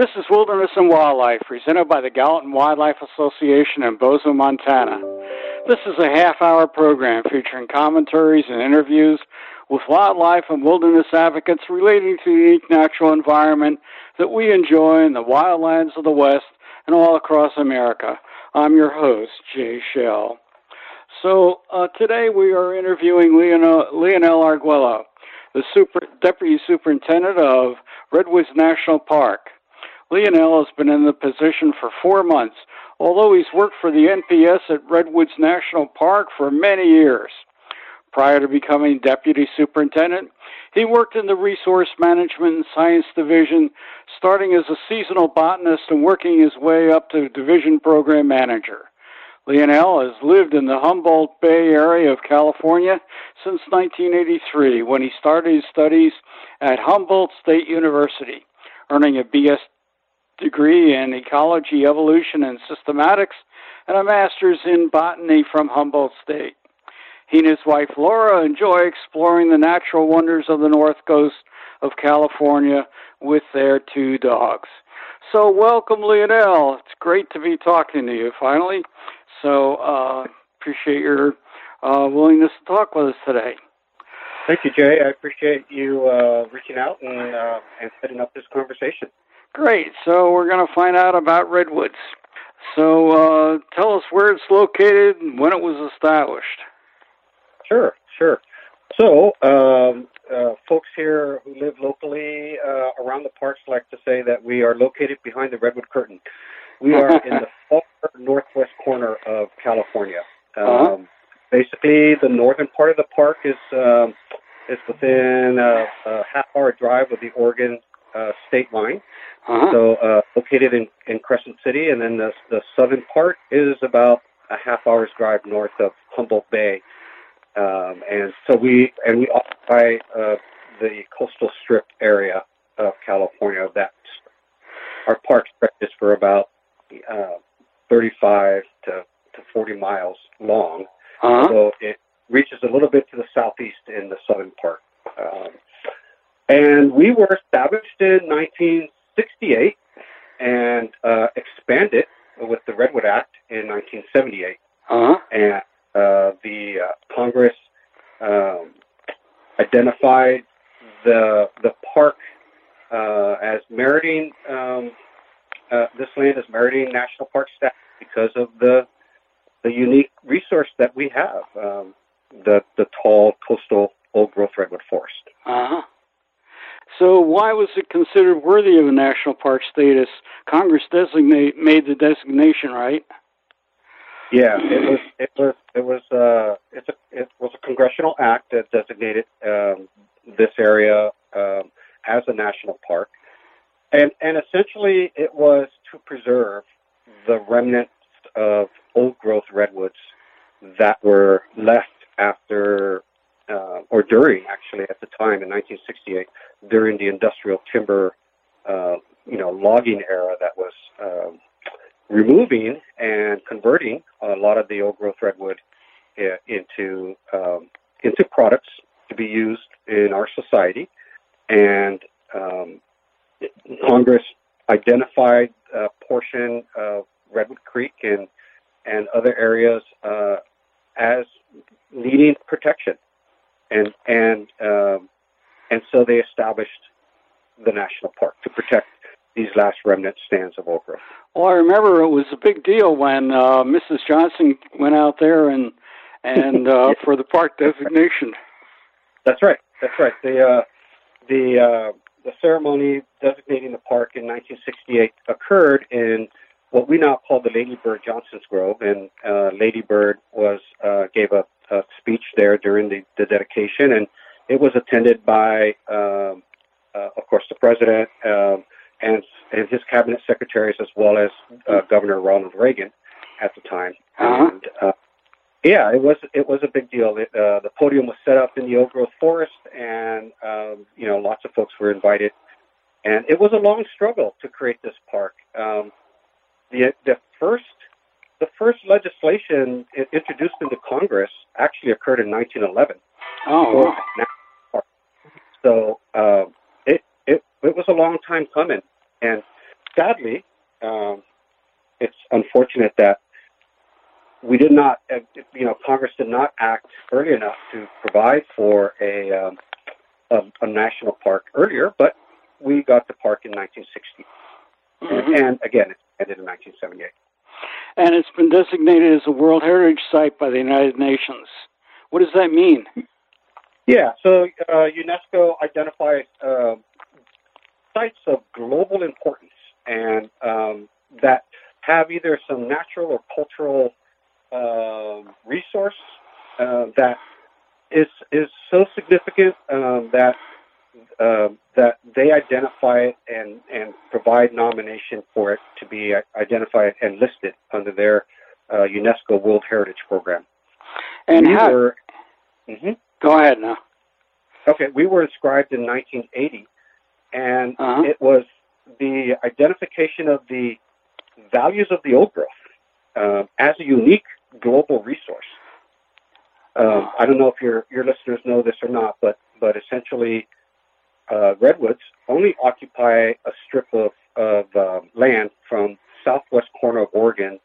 This is Wilderness and Wildlife, presented by the Gallatin Wildlife Association in Bozeman, Montana. This is a half hour program featuring commentaries and interviews with wildlife and wilderness advocates relating to the unique natural environment that we enjoy in the wildlands of the West and all across America. I'm your host, Jay Shell. So uh, today we are interviewing Leonel, Leonel Arguello, the super, Deputy Superintendent of Redwoods National Park. Leonel has been in the position for four months, although he's worked for the NPS at Redwoods National Park for many years. Prior to becoming Deputy Superintendent, he worked in the Resource Management and Science Division, starting as a seasonal botanist and working his way up to Division Program Manager. Leonel has lived in the Humboldt Bay area of California since 1983 when he started his studies at Humboldt State University, earning a BS degree in ecology, evolution, and systematics, and a master's in botany from Humboldt State. He and his wife Laura enjoy exploring the natural wonders of the north coast of California with their two dogs. So, welcome, Leonel. It's great to be talking to you finally. So, uh, appreciate your uh, willingness to talk with us today. Thank you, Jay. I appreciate you uh, reaching out and, uh, and setting up this conversation. Great. So we're going to find out about Redwoods. So uh, tell us where it's located and when it was established. Sure, sure. So um, uh, folks here who live locally uh, around the parks like to say that we are located behind the redwood curtain. We are in the far northwest corner of California. Uh-huh. Um, uh-huh. Basically, the northern part of the park is um, is within a, a half hour drive of the Oregon uh, state line. Uh-huh. So uh, located in, in Crescent City, and then the the southern part is about a half hour's drive north of Humboldt Bay. Um, and so we and we occupy uh, the coastal strip area of California. That our park stretches for about uh, 35 to, to 40 miles long. Uh-huh. So it reaches a little bit to the southeast in the southern part. Um, and we were established in 1968 and uh, expanded with the Redwood Act in 1978. Uh-huh. And uh, the uh, Congress um, identified the the park uh, as meriting um, uh, this land as meriting national park status because of the the unique resource that we have, um, the the tall coastal old growth redwood forest. Uh-huh. So why was it considered worthy of a national park status? Congress designate made the designation, right? Yeah, it was it was it was uh it's a it was a congressional act that designated um, this area um, as a national park, and and essentially it was to preserve the remnants of old growth redwoods that were left after uh, or during actually at the time in 1968 during the industrial timber uh, you know logging era that was um, removing and converting a lot of the old growth redwood uh, into um, into products to be used in our society. And um, Congress identified a portion of Redwood Creek and and other areas uh, as needing protection, and and um, and so they established the national park to protect these last remnant stands of old growth. Well, I remember it was a big deal when uh, Mrs. Johnson went out there and and uh, for the park designation. That's right. That's right. The uh, the uh, the ceremony designating the park in 1968 occurred in what we now call the Lady Bird Johnson's Grove, and uh, Lady Bird was uh, gave a, a speech there during the, the dedication, and it was attended by, um, uh, of course, the president um, and and his cabinet secretaries, as well as uh, Governor Ronald Reagan at the time. Uh-huh. And uh, yeah, it was it was a big deal. It, uh, the podium was set up in the old growth forest, and um, you know lots of folks were invited. And it was a long struggle to create this park. Um, the the first the first legislation introduced into Congress actually occurred in 1911. Oh, wow. so uh, it it it was a long time coming, and sadly, um, it's unfortunate that we did not, uh, you know, Congress did not act early enough to provide for a, um, a, a national park earlier, but we got the park in 1960. Mm-hmm. And, and, again, it ended in 1978. And it's been designated as a World Heritage Site by the United Nations. What does that mean? Yeah, so uh, UNESCO identifies uh, sites of global importance and um, that have either some natural or cultural uh, resource uh, that is is so significant um, that uh, that they identify it and and provide nomination for it to be identified and listed under their uh, UNESCO World Heritage Program. And we how? Were, mm-hmm. Go ahead now. Okay, we were inscribed in 1980, and uh-huh. it was the identification of the values of the old growth uh, as a unique global resource. Um, I don't know if your your listeners know this or not, but but essentially, uh, redwoods only occupy a strip of of uh, land from southwest corner of Oregon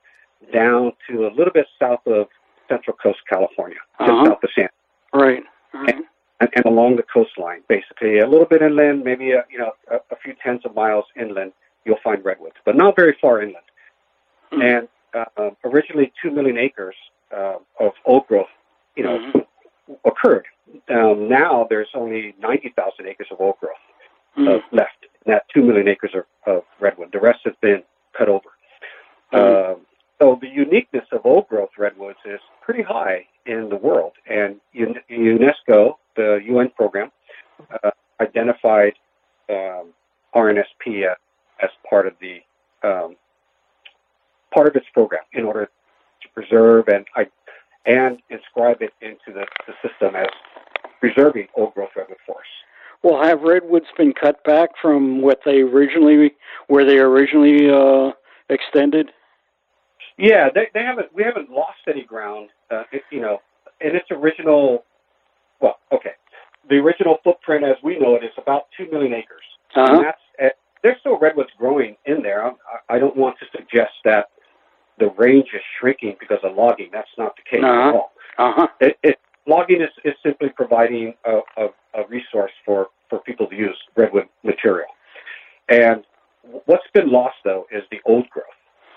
down to a little bit south of Central Coast California, just uh-huh. south of San. Right. right. And, and, and, along the coastline, basically a little bit inland, maybe a, you know a, a, few tens of miles inland, you'll find redwoods, but not very far inland. Mm-hmm. And uh, originally, two million acres uh, of old growth, you know, mm-hmm. occurred. Um, now there's only ninety thousand acres of old growth mm-hmm. left. that two million acres of, of, redwood. The rest has been cut over. Uh, so the uniqueness of old growth redwoods is pretty high in the world, and UNESCO, the UN program, uh, identified um, RNSP as, as part of the um, part of its program in order to preserve and and inscribe it into the, the system as preserving old growth redwood forests. Well, have redwoods been cut back from what they originally where they originally uh, extended? Yeah, they, they haven't. We haven't lost any ground. Uh, it, you know, in its original. Well, okay, the original footprint as we know it is about two million acres. Uh-huh. And that's uh, there's still redwoods growing in there. I, I don't want to suggest that the range is shrinking because of logging. That's not the case uh-huh. at all. Uh-huh. It, it, logging is, is simply providing a, a, a resource for, for people to use redwood material. And what's been lost, though, is the old growth.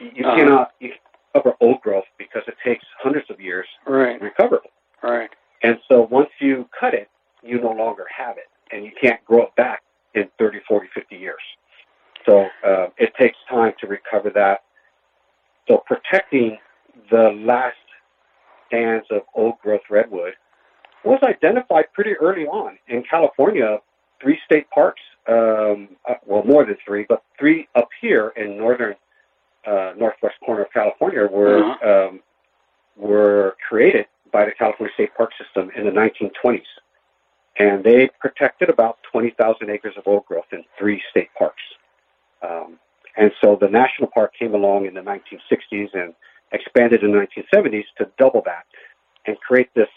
You, uh-huh. cannot you recover old growth because it takes hundreds of years right. to recover Right. And so once you cut it, you no longer have it, and you can't grow it back in 30, 40, 50 years. So uh, it takes time to recover that so protecting the last stands of old growth redwood was identified pretty early on. In California, three state parks, um, uh, well, more than three, but three up here in northern, uh, northwest corner of California were, uh-huh. um, were created by the California State Park System in the 1920s. And they protected about 20,000 acres of old growth in three state parks. Um, and so the national park came along in the 1960s and expanded in the 1970s to double that and create this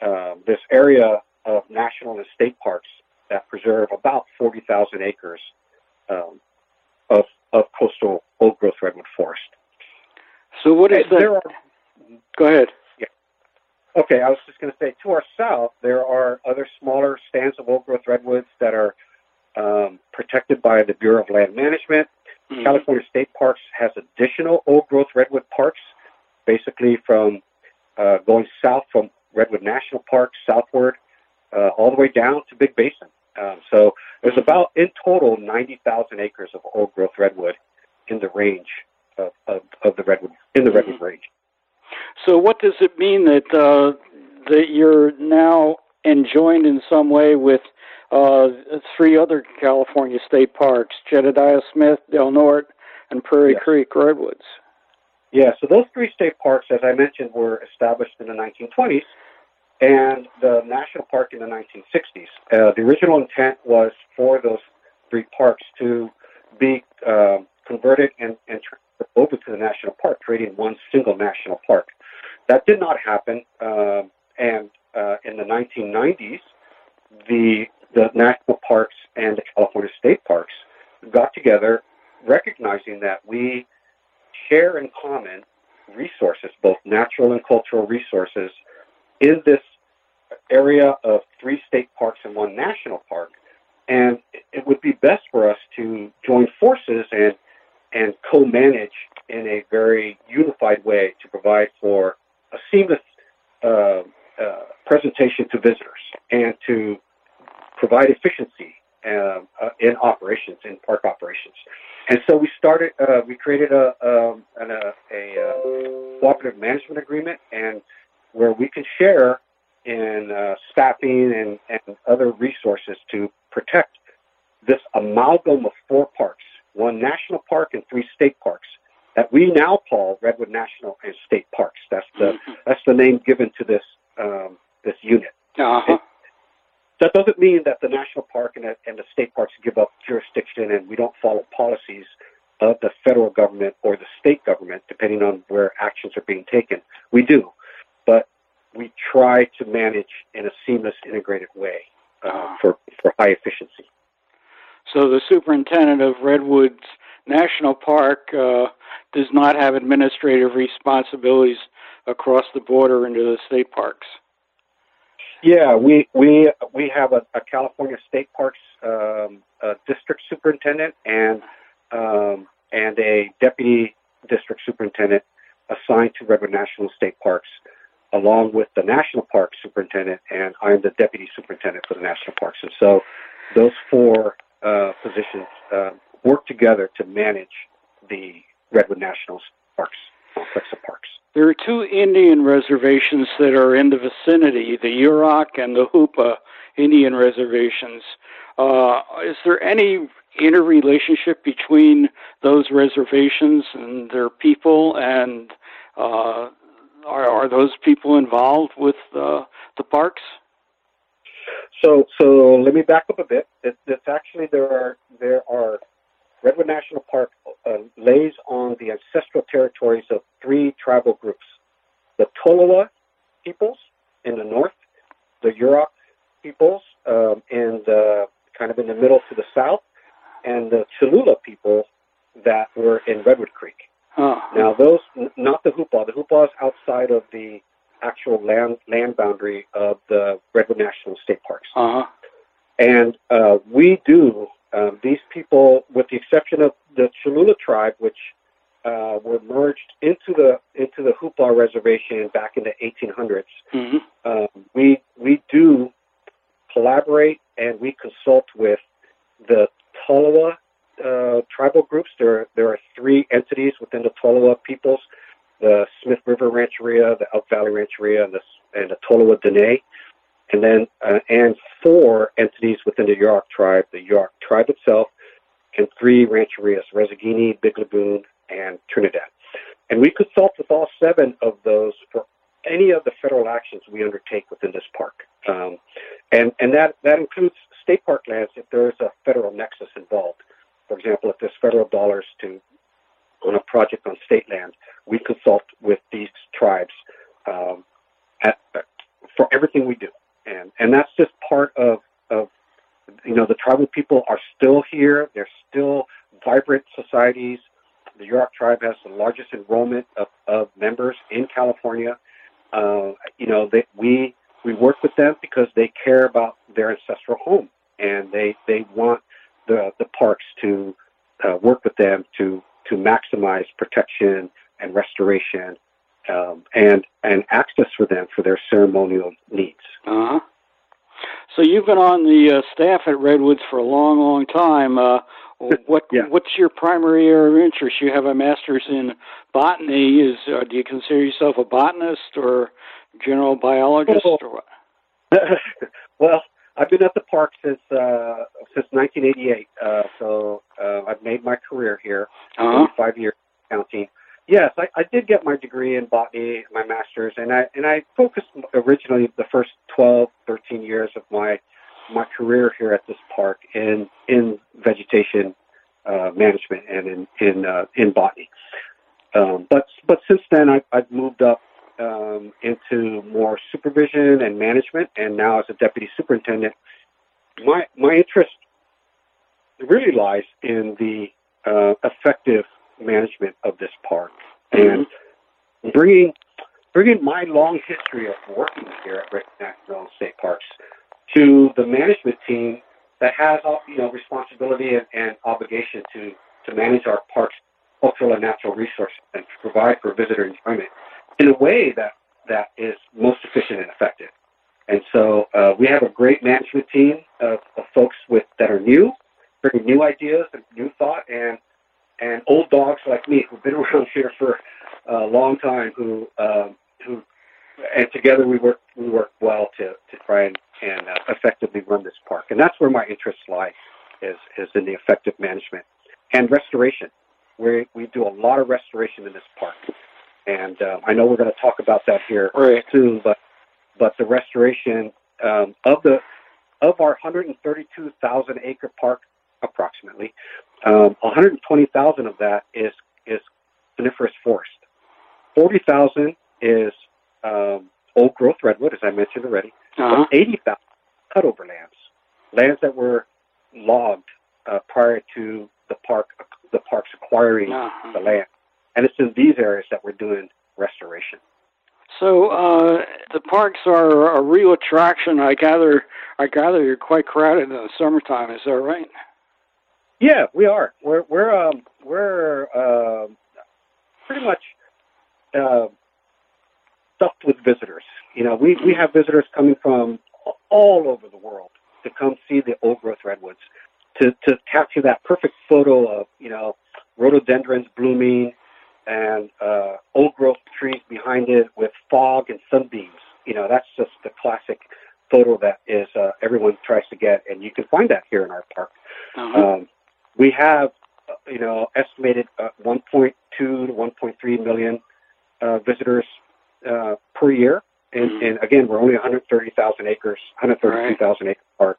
uh, this area of national and state parks that preserve about 40,000 acres um, of of coastal old growth redwood forest. So what is that? Are, Go ahead. Yeah. Okay, I was just going to say to our south there are other smaller stands of old growth redwoods that are um, protected by the Bureau of Land Management Mm-hmm. California State Parks has additional old growth redwood parks, basically from uh, going south from Redwood National Park southward uh, all the way down to Big Basin. Um, so there's mm-hmm. about in total 90,000 acres of old growth redwood in the range of, of, of the redwood in the redwood mm-hmm. range. So what does it mean that uh, that you're now enjoined in some way with uh, three other California state parks: Jedediah Smith, Del Norte, and Prairie yes. Creek Redwoods. Yeah, so those three state parks, as I mentioned, were established in the 1920s, and the national park in the 1960s. Uh, the original intent was for those three parks to be uh, converted and, and transferred over to the national park, creating one single national park. That did not happen, um, and uh, in the 1990s, the the national parks and the California state parks got together recognizing that we share in common resources, both natural and cultural resources, in this area of three state parks and one national park. And it would be best for us to join forces and and co-manage in a very unified way to provide for a seamless uh, uh, presentation to visitors and to provide efficiency uh, uh in operations, in park operations. And so we started, uh, we created a, um, an, a, a, uh, cooperative management agreement and where we can share in staffing and, and other resources to protect this amalgam of four parks, one national park and three state parks that we now call Redwood National and State Parks. That's the mm-hmm. that's the name given to this um, this unit. Uh-huh. It, that doesn't mean that the national park and, and the state parks give up jurisdiction and we don't follow policies of the federal government or the state government, depending on where actions are being taken. We do, but we try to manage in a seamless, integrated way uh, uh-huh. for for high efficiency. So the superintendent of Redwoods National Park uh, does not have administrative responsibilities across the border into the state parks. Yeah, we we we have a, a California State Parks um, a district superintendent and um, and a deputy district superintendent assigned to Redwood National State Parks, along with the national park superintendent, and I'm the deputy superintendent for the national parks. And so, those four uh, positions uh, work together to manage the Redwood National Parks parks. There are two Indian reservations that are in the vicinity, the Yurok and the Hoopa Indian reservations. Uh, is there any interrelationship between those reservations and their people, and uh, are, are, those people involved with uh, the parks? So, so let me back up a bit. It, it's actually there are there are Redwood National Park uh, lays on the ancestral territories of three tribal groups: the Tolowa peoples in the north, the Yurok peoples um, in the kind of in the middle to the south, and the Chilula people that were in Redwood Creek. Oh. Now, those not the Hoopa. The Hoopa is outside of the actual land land boundary of the Redwood National State Parks. Uh-huh. And uh, we do um, these people, with the exception of the Chilula tribe, which uh, were merged into the into the Hoopa reservation back in the 1800s, mm-hmm. um, we we do collaborate and we consult with the Tolowa uh, tribal groups. There there are three entities within the Tolowa peoples: the Smith River Rancheria, the Elk Valley Rancheria, and the and the Tolowa Dene, and then uh, and four entities within the Yurok tribe: the Yurok tribe itself, and three rancherias: Resighini, Big Lagoon, and Trinidad. And we consult with all seven of those for any of the federal actions we undertake within this park. Um, and and that, that includes state park lands if there is a federal nexus involved. For example, if there's federal dollars to on a project on state land, we consult with these tribes um, at, uh, for everything we do, and and that's just part of of you know the tribal people are still here. They're still vibrant societies. The Yurok tribe has the largest enrollment of, of members in California. Uh, you know, we we work with them because they care about their ancestral home and they they want the the parks to uh, work with them to to maximize protection and restoration um, and and access for them for their ceremonial needs. Uh-huh. So you've been on the uh, staff at Redwoods for a long, long time. Uh, what yeah. what's your primary area of interest? You have a master's in botany. Is uh, do you consider yourself a botanist or general biologist well, or what? well, I've been at the park since uh, since 1988. Uh, so uh, I've made my career here. Uh-huh. Five years counting. Yes, I, I did get my degree in botany, my master's, and I and I focused originally the first 12, 13 years of my my career here at this park in in vegetation uh, management and in in uh, in botany. Um, but but since then, I, I've moved up um, into more supervision and management, and now as a deputy superintendent, my my interest really lies in the uh, effective management of this park and bringing bringing my long history of working here at Red National State Parks to the management team that has you know responsibility and, and obligation to to manage our parks cultural and natural resources and to provide for visitor enjoyment in a way that that is most efficient and effective. And so uh, we have a great management team of, of, folks with that are new, bringing new ideas and new thought, and and old dogs like me who've been around here for a long time, who um, who and together we work we work well to to try and and uh, effectively run this park. And that's where my interests lie, is is in the effective management and restoration. We we do a lot of restoration in this park, and um, I know we're going to talk about that here right. soon. But but the restoration um, of the of our 132,000 acre park, approximately, um, 120,000 of that is is coniferous forest. 40,000 is um, old growth redwood, as I mentioned already. Uh-huh. 80,000 cutover lands, lands that were logged uh, prior to the park the parks acquiring uh-huh. the land, and it's in these areas that we're doing restoration. So uh, the parks are a real attraction. I gather. I gather you're quite crowded in the summertime. Is that right? Yeah, we are. We're we're um, we're uh, pretty much uh, stuffed with visitors. You know, we we have visitors coming from all over the world to come see the old growth redwoods, to to capture that perfect photo of you know rhododendrons blooming and uh, old growth trees behind it with fog and sunbeams. You know, that's just the classic photo that is uh, everyone tries to get, and you can find that here in our park. Uh-huh. Um, we have, uh, you know, estimated uh, 1.2 to 1.3 million uh, visitors uh, per year, and, mm-hmm. and, again, we're only 130,000 acres, 132,000 right. acre park,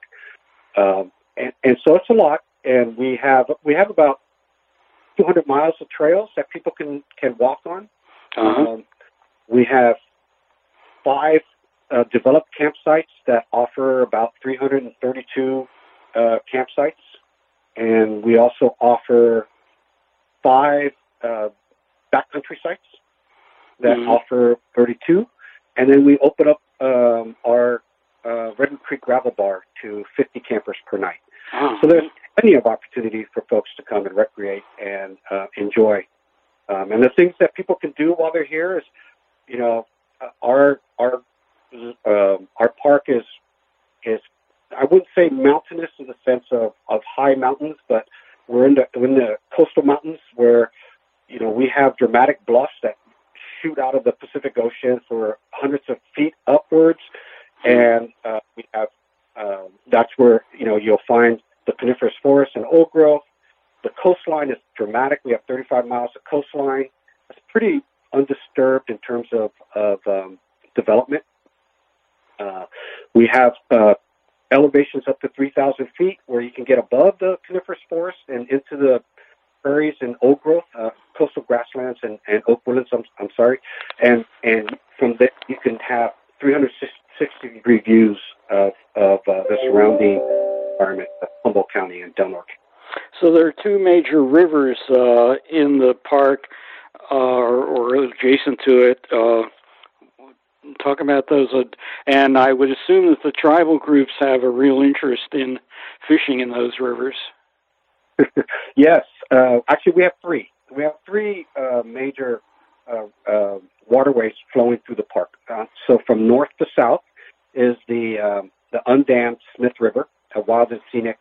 um, and, and so it's a lot. And we have we have about 200 miles of trails that people can can walk on. Uh-huh. Um, we have five uh, developed campsites that offer about 332 uh, campsites, and we also offer five uh, backcountry sites that mm-hmm. offer 32, and then we open up um, our uh, Redwood Creek Gravel Bar to 50 campers per night. Oh. So there's plenty of opportunities for folks to come and recreate and uh, enjoy. Um, and the things that people can do while they're here is, you know, uh, our our um, our park is is I wouldn't say mountainous in the sense of, of high mountains, but we're in the in the coastal mountains where you know we have dramatic bluffs that shoot out of the Pacific Ocean for hundreds of feet upwards, and uh, we have um, that's where you know you'll find the coniferous forest and old growth. The coastline is dramatic. We have 35 miles of coastline. It's pretty undisturbed in terms of of um, development. Uh, we have uh, elevations up to 3,000 feet where you can get above the coniferous forest and into the prairies and old growth, uh, coastal grasslands and, and oak woodlands. I'm, I'm sorry, and and from there you can have 360 degree views of of uh, the surrounding environment of Humboldt County and Del Norte. So there are two major rivers uh, in the park, uh, or, adjacent to it. Uh, talk about those, uh, and I would assume that the tribal groups have a real interest in fishing in those rivers. yes, uh, actually, we have three. We have three uh, major uh, uh waterways flowing through the park. Uh, so from north to south is the um, the undammed Smith River, a wild and scenic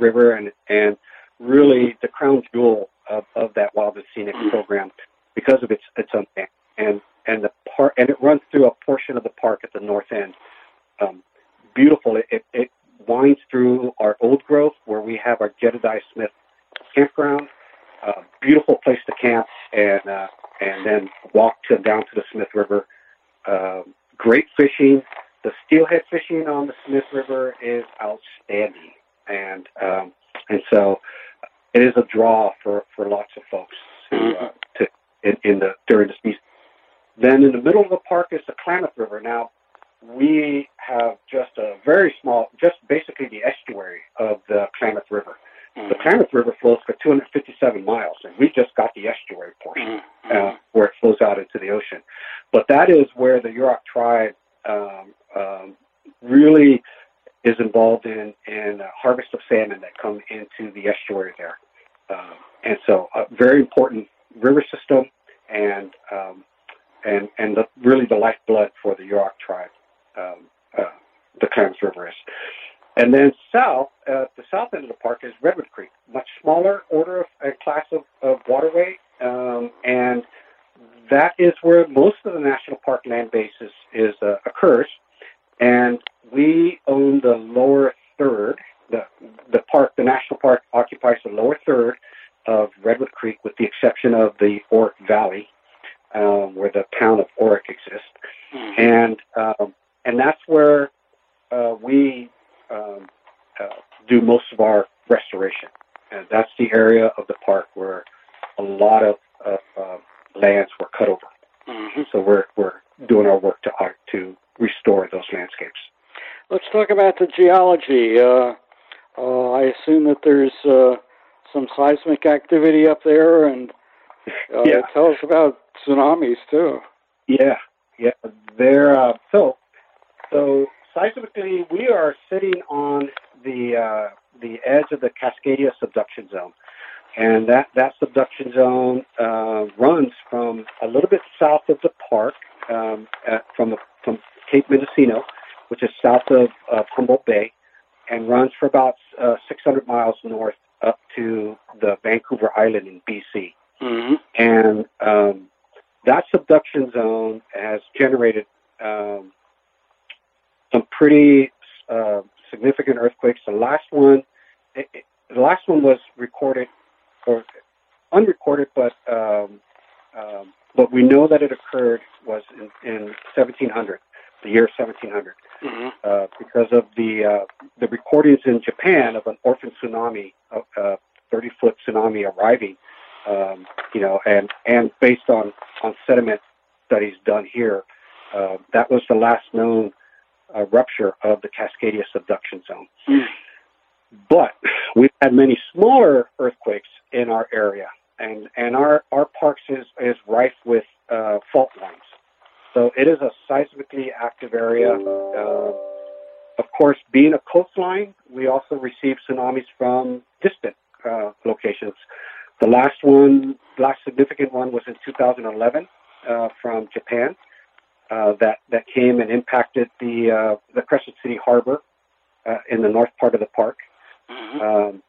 river, and and really the crown jewel of, of that wild and scenic program because of its its undammed and and the park and it runs through a portion of the park at the north end. Um, beautiful. It, it, it winds through our old growth where we have our Jedediah Smith campground. Uh, beautiful place to camp and uh, and then walk to down to the Smith River. Uh, great fishing. The steelhead fishing on the Smith River is outstanding, and um, and so it is a draw for, for lots of folks to, mm-hmm. uh, to in, in the during the season. Then in the middle of the park is the Klamath River. Now we have just a very small, just basically the estuary of the Klamath River. Mm-hmm. The Klamath River flows for 257 miles, and we just got the estuary portion mm-hmm. uh, where it flows out into the ocean. But that is where the Yurok tribe um, um, really is involved in in uh, harvest of salmon that come into the estuary there, um, and so a very important river system and um, and and the, really the lifeblood for the Yurok tribe. Um, uh, the Klamath River is. And then south, uh, the south end of the park is Redwood Creek, much smaller order of a class of, of waterway, um, and that is where most of the national park land base is, is uh, occurs. And we own the lower third. The the park, the national park, occupies the lower third of Redwood Creek, with the exception of the Orick Valley, um, where the town of Orick exists, mm-hmm. and um, and that's where uh, we um, uh, do most of our restoration. And that's the area of the park where a lot of, of uh, lands were cut over. Mm-hmm. So we're we're doing our work to uh, to restore those landscapes. Let's talk about the geology. Uh, uh, I assume that there's uh, some seismic activity up there, and uh, yeah. tell us about tsunamis too. Yeah, yeah. There. Uh, so, so seismically, we are sitting on the uh, the edge of the Cascadia subduction zone, and that that subduction zone uh, runs from a little bit south of the park, um, at, from the, from Cape Mendocino, which is south of uh, Humboldt Bay, and runs for about uh, 600 miles north up to the Vancouver Island in BC. Mm-hmm. And um, that subduction zone has generated um, some pretty uh, significant earthquakes. The last one, it, it, the last one was recorded or unrecorded, but um, um, but we know that it occurred was in, in 1700, the year 1700, mm-hmm. uh, because of the uh, the recordings in Japan of an orphan tsunami, a 30 foot tsunami arriving, um, you know, and and based on on sediment studies done here, uh, that was the last known a rupture of the Cascadia subduction zone. Mm. But we've had many smaller earthquakes in our area, and, and our, our parks is, is rife with uh, fault lines. So it is a seismically active area. Uh, of course, being a coastline, we also receive tsunamis from distant uh, locations. The last one, last significant one, was in 2011 uh, from Japan uh, that that came and impacted the uh, the Crescent City Harbor uh, in the north part of the park. Mm-hmm. Um,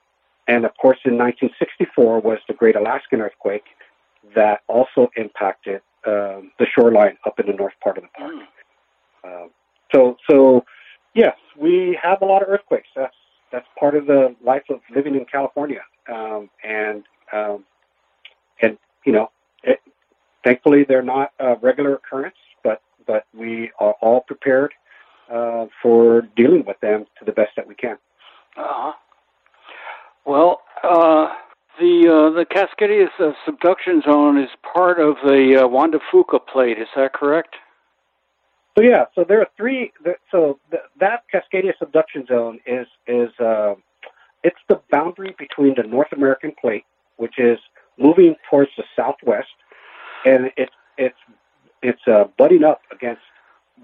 and of course, in 1964 was the Great Alaskan Earthquake that also impacted um, the shoreline up in the north part of the park. Mm. so, so yes, we have a lot of earthquakes. That's that's part of the life of living in California. Um, and um, and you know, it, thankfully, they're not a regular occurrence but but we are all prepared uh, for dealing with them to the best that we can. Uh-huh. Well, uh, the uh, the Cascadia subduction zone is part of the uh, Juan de Fuca plate. Is that correct? So yeah, so there are three. So that Cascadia subduction zone is is uh, it's the boundary between the North American plate, which is moving towards the southwest, and it's it's it's uh, butting up against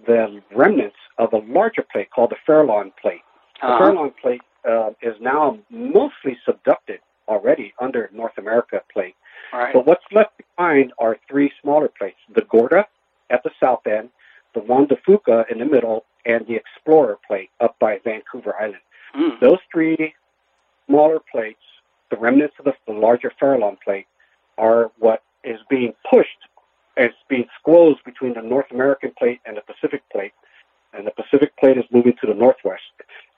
the remnants of a larger plate called the Farallon plate. The uh-huh. Farallon plate uh, is now mostly subducted already under North America plate. Right. But what's left behind are three smaller plates: the Gorda at the south end, the Juan de Fuca in the middle, and the Explorer plate up by Vancouver Island. Mm. Those three smaller plates, the remnants of the, the larger Farallon plate, are what is being pushed it's being squozed between the North American plate and the Pacific plate, and the Pacific plate is moving to the northwest.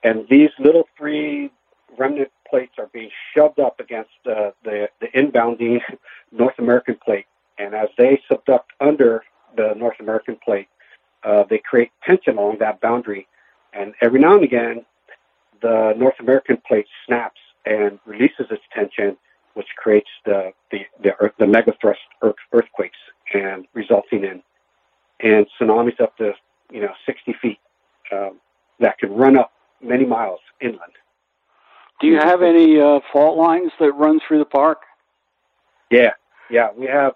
And these little three remnant plates are being shoved up against uh, the the inbounding North American plate, and as they subduct under the North American plate, uh, they create tension along that boundary, and every now and again, the North American plate snaps and releases its tension, which creates the the the, the megathrust earthquakes and resulting in and tsunamis up to you know 60 feet um, that can run up many miles inland. Do you have any uh, fault lines that run through the park? Yeah, yeah, we have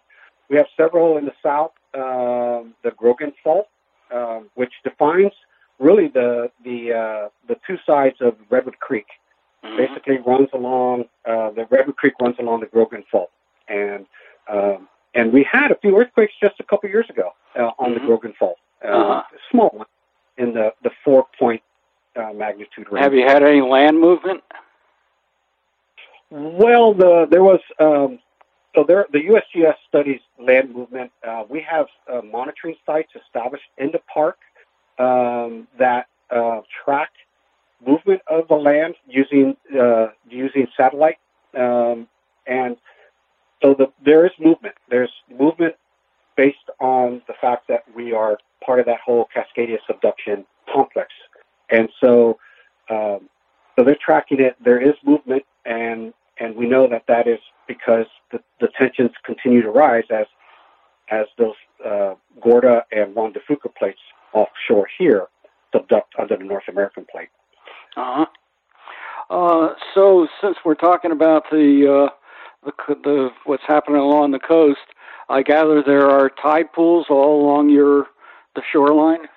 we have several in the south. Um, the Grogan Fault, um, which defines really the the uh, the two sides of Redwood Creek. Mm-hmm. Basically, runs along uh, the Redwood Creek runs along the Grogan Fault, and um, and we had a few earthquakes just a couple years ago uh, on mm-hmm. the Grogan Fault, uh, uh-huh. small one in the the four point uh, magnitude range. Have you had any land movement? Well, the there was um, so there the USGS studies land movement. Uh, we have uh, monitoring sites established in the park um, that uh, track movement of the land using uh, using satellite, um, and so the, there is movement. There's movement based on the fact that we are part of that whole Cascadia subduction complex, and so um, so they're tracking it. There is movement, know that that is because the, the tensions continue to rise as as those uh, Gorda and Juan de Fuca plates offshore here subduct under the North American plate. Uh-huh. Uh, so since we're talking about the, uh, the the what's happening along the coast, I gather there are tide pools all along your the shoreline.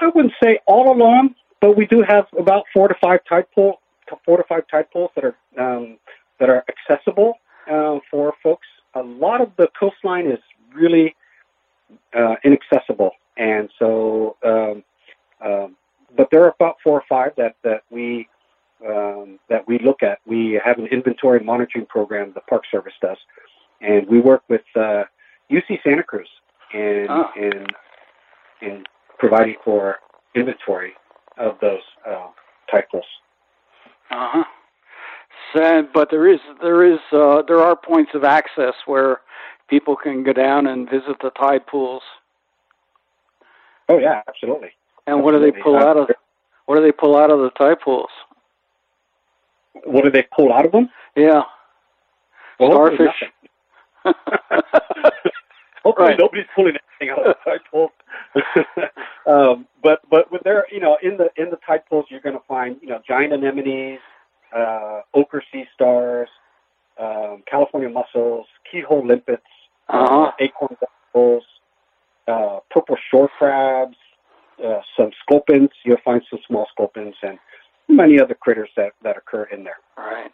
I wouldn't say all along, but we do have about four to five tide pool four to five tide pools that are um, that are accessible uh, for folks. A lot of the coastline is really uh, inaccessible, and so um, um, but there are about four or five that that we um, that we look at. We have an inventory monitoring program the Park Service does, and we work with uh, UC Santa Cruz in oh. in in providing for inventory of those uh, tide pools. Uh huh. So, but there is there is uh, there are points of access where people can go down and visit the tide pools. Oh yeah, absolutely. And absolutely. what do they pull out of? What do they pull out of the tide pools? What do they pull out of them? Yeah. Well, Starfish. Hopefully, right. nobody's pulling anything out of the tide pools. um, but but with there, you know, in the in the tide pools, you're going to find you know giant anemones, uh, ochre sea stars, um, California mussels, keyhole limpets, uh-huh. uh, acorn mussels, uh, purple shore crabs, uh, some sculpins. You'll find some small sculpins and many other critters that, that occur in there. All right.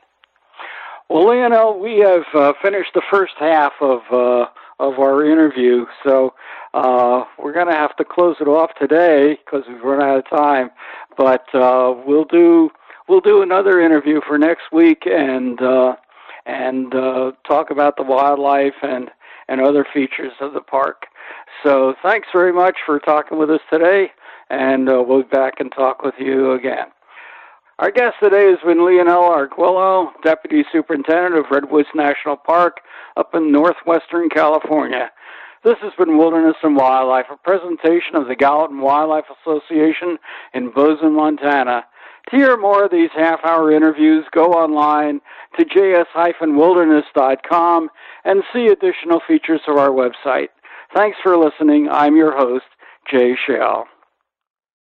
Well, Leonel, we have uh, finished the first half of uh, of our interview, so uh, we're going to have to close it off today because we've run out of time. But uh, we'll do we'll do another interview for next week and uh, and uh, talk about the wildlife and and other features of the park. So thanks very much for talking with us today, and uh, we'll be back and talk with you again. Our guest today has been Leonel Arguello, Deputy Superintendent of Redwoods National Park up in northwestern California. This has been Wilderness and Wildlife, a presentation of the Gallatin Wildlife Association in Bozeman, Montana. To hear more of these half hour interviews, go online to js-wilderness.com and see additional features of our website. Thanks for listening. I'm your host, Jay Shell.